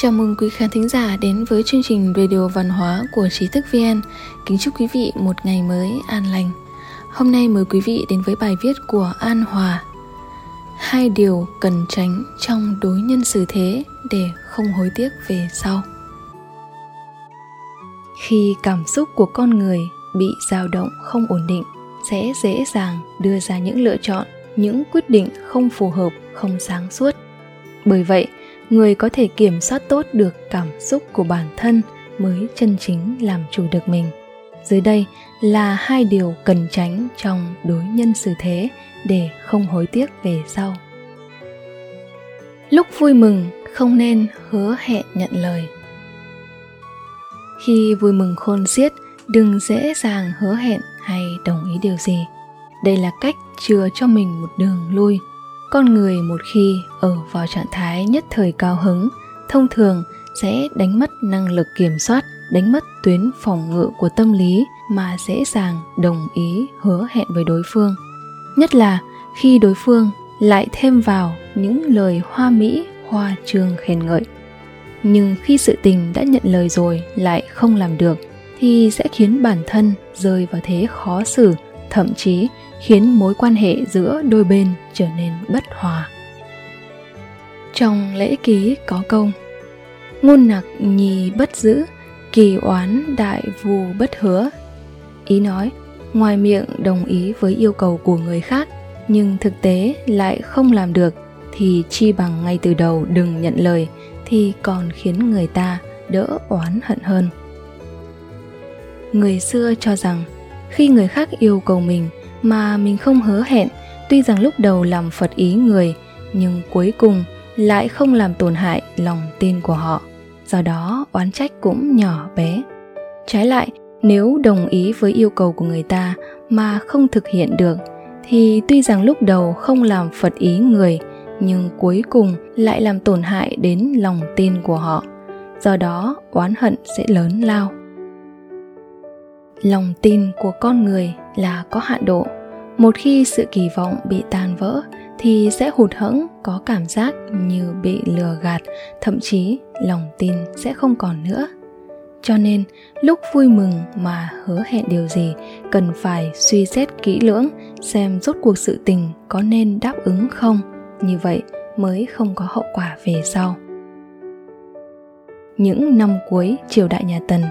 Chào mừng quý khán thính giả đến với chương trình Radio Văn hóa của Trí thức VN. Kính chúc quý vị một ngày mới an lành. Hôm nay mời quý vị đến với bài viết của An Hòa. Hai điều cần tránh trong đối nhân xử thế để không hối tiếc về sau. Khi cảm xúc của con người bị dao động không ổn định sẽ dễ dàng đưa ra những lựa chọn, những quyết định không phù hợp, không sáng suốt. Bởi vậy, người có thể kiểm soát tốt được cảm xúc của bản thân mới chân chính làm chủ được mình. Dưới đây là hai điều cần tránh trong đối nhân xử thế để không hối tiếc về sau. Lúc vui mừng, không nên hứa hẹn nhận lời. Khi vui mừng khôn xiết, đừng dễ dàng hứa hẹn hay đồng ý điều gì. Đây là cách chừa cho mình một đường lui con người một khi ở vào trạng thái nhất thời cao hứng, thông thường sẽ đánh mất năng lực kiểm soát, đánh mất tuyến phòng ngự của tâm lý mà dễ dàng đồng ý hứa hẹn với đối phương. Nhất là khi đối phương lại thêm vào những lời hoa mỹ, hoa trương khen ngợi. Nhưng khi sự tình đã nhận lời rồi lại không làm được, thì sẽ khiến bản thân rơi vào thế khó xử, thậm chí khiến mối quan hệ giữa đôi bên trở nên bất hòa. Trong lễ ký có câu, ngôn nặc nhì bất giữ kỳ oán đại vù bất hứa. Ý nói, ngoài miệng đồng ý với yêu cầu của người khác, nhưng thực tế lại không làm được, thì chi bằng ngay từ đầu đừng nhận lời thì còn khiến người ta đỡ oán hận hơn. Người xưa cho rằng, khi người khác yêu cầu mình mà mình không hứa hẹn, tuy rằng lúc đầu làm phật ý người, nhưng cuối cùng lại không làm tổn hại lòng tin của họ. Do đó, oán trách cũng nhỏ bé. Trái lại, nếu đồng ý với yêu cầu của người ta mà không thực hiện được, thì tuy rằng lúc đầu không làm phật ý người, nhưng cuối cùng lại làm tổn hại đến lòng tin của họ. Do đó, oán hận sẽ lớn lao. Lòng tin của con người là có hạn độ một khi sự kỳ vọng bị tan vỡ, thì sẽ hụt hẫng, có cảm giác như bị lừa gạt, thậm chí lòng tin sẽ không còn nữa. Cho nên, lúc vui mừng mà hứa hẹn điều gì, cần phải suy xét kỹ lưỡng xem rốt cuộc sự tình có nên đáp ứng không. Như vậy mới không có hậu quả về sau. Những năm cuối triều đại nhà tần,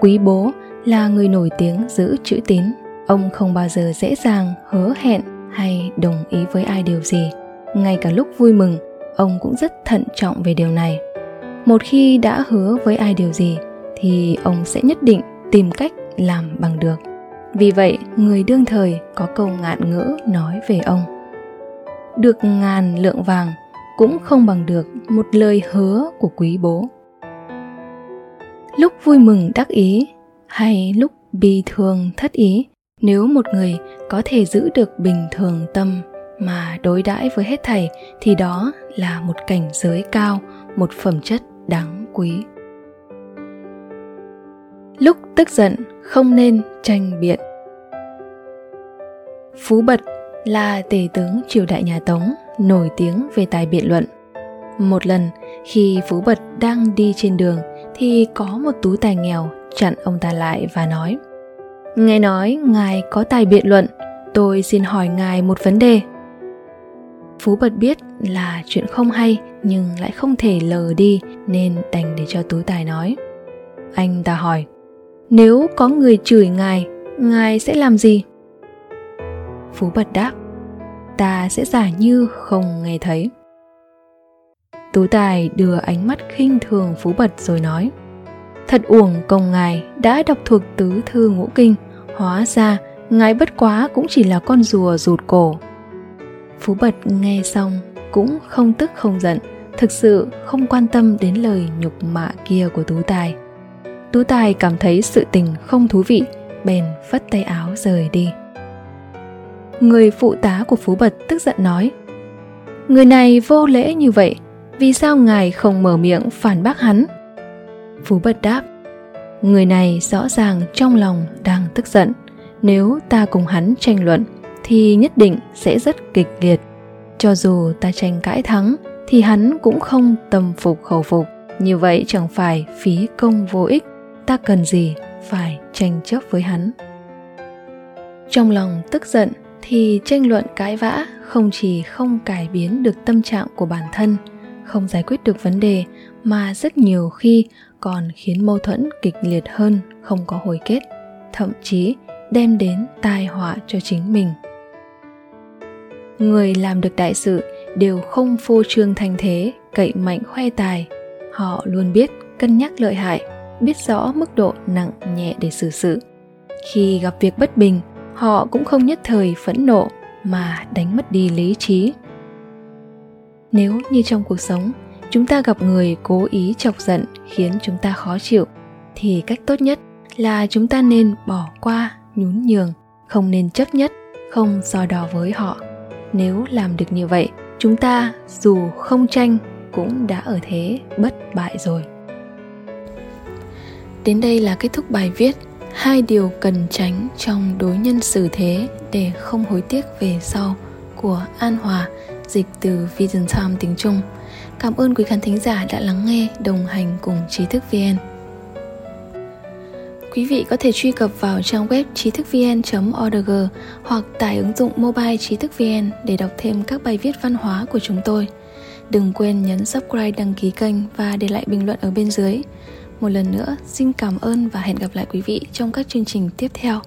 quý bố là người nổi tiếng giữ chữ tín ông không bao giờ dễ dàng hứa hẹn hay đồng ý với ai điều gì. Ngay cả lúc vui mừng, ông cũng rất thận trọng về điều này. Một khi đã hứa với ai điều gì, thì ông sẽ nhất định tìm cách làm bằng được. Vì vậy, người đương thời có câu ngạn ngữ nói về ông. Được ngàn lượng vàng cũng không bằng được một lời hứa của quý bố. Lúc vui mừng đắc ý hay lúc bi thương thất ý nếu một người có thể giữ được bình thường tâm mà đối đãi với hết thảy, thì đó là một cảnh giới cao, một phẩm chất đáng quý. Lúc tức giận, không nên tranh biện. Phú bật là tể tướng triều đại nhà tống, nổi tiếng về tài biện luận. Một lần, khi phú bật đang đi trên đường, thì có một tú tài nghèo chặn ông ta lại và nói nghe nói ngài có tài biện luận, tôi xin hỏi ngài một vấn đề. Phú bật biết là chuyện không hay, nhưng lại không thể lờ đi, nên đành để cho tú tài nói. Anh ta hỏi, nếu có người chửi ngài ngài sẽ làm gì? Phú bật đáp, ta sẽ giả như không nghe thấy. Tú tài đưa ánh mắt khinh thường phú bật rồi nói thật uổng công ngài đã đọc thuộc tứ thư ngũ kinh. Hóa ra, ngài bất quá cũng chỉ là con rùa rụt cổ. Phú bật nghe xong cũng không tức không giận, thực sự không quan tâm đến lời nhục mạ kia của tú tài. Tú tài cảm thấy sự tình không thú vị, bèn phất tay áo rời đi. Người phụ tá của phú bật tức giận nói, người này vô lễ như vậy, vì sao ngài không mở miệng phản bác hắn? Phú bật đáp, người này rõ ràng trong lòng đang tức giận. Nếu ta cùng hắn tranh luận, thì nhất định sẽ rất kịch liệt. Cho dù ta tranh cãi thắng, thì hắn cũng không tâm phục khẩu phục. Như vậy chẳng phải phí công vô ích. Ta cần gì phải tranh chấp với hắn? Trong lòng tức giận, thì tranh luận cãi vã không chỉ không cải biến được tâm trạng của bản thân, không giải quyết được vấn đề, mà rất nhiều khi còn khiến mâu thuẫn kịch liệt hơn, không có hồi kết, thậm chí đem đến tai họa cho chính mình. Người làm được đại sự đều không phô trương thành thế, cậy mạnh khoe tài. Họ luôn biết cân nhắc lợi hại, biết rõ mức độ nặng nhẹ để xử sự. Khi gặp việc bất bình, họ cũng không nhất thời phẫn nộ mà đánh mất đi lý trí. Nếu như trong cuộc sống chúng ta gặp người cố ý chọc giận, khiến chúng ta khó chịu, thì cách tốt nhất là chúng ta nên bỏ qua nhún nhường, không nên chấp nhất, không so đo với họ nếu làm được như vậy, chúng ta dù không tranh cũng đã ở thế bất bại rồi đến đây là kết thúc bài viết hai điều cần tránh trong đối nhân xử thế để không hối tiếc về sau của An Hòa, dịch từ Vision Time tiếng Trung. Cảm ơn quý khán thính giả đã lắng nghe, đồng hành cùng trí thức VN. Quý vị có thể truy cập vào trang web trí thức vn.org hoặc tải ứng dụng mobile trí thức VN để đọc thêm các bài viết văn hóa của chúng tôi. Đừng quên nhấn subscribe đăng ký kênh và để lại bình luận ở bên dưới. Một lần nữa, xin cảm ơn và hẹn gặp lại quý vị trong các chương trình tiếp theo.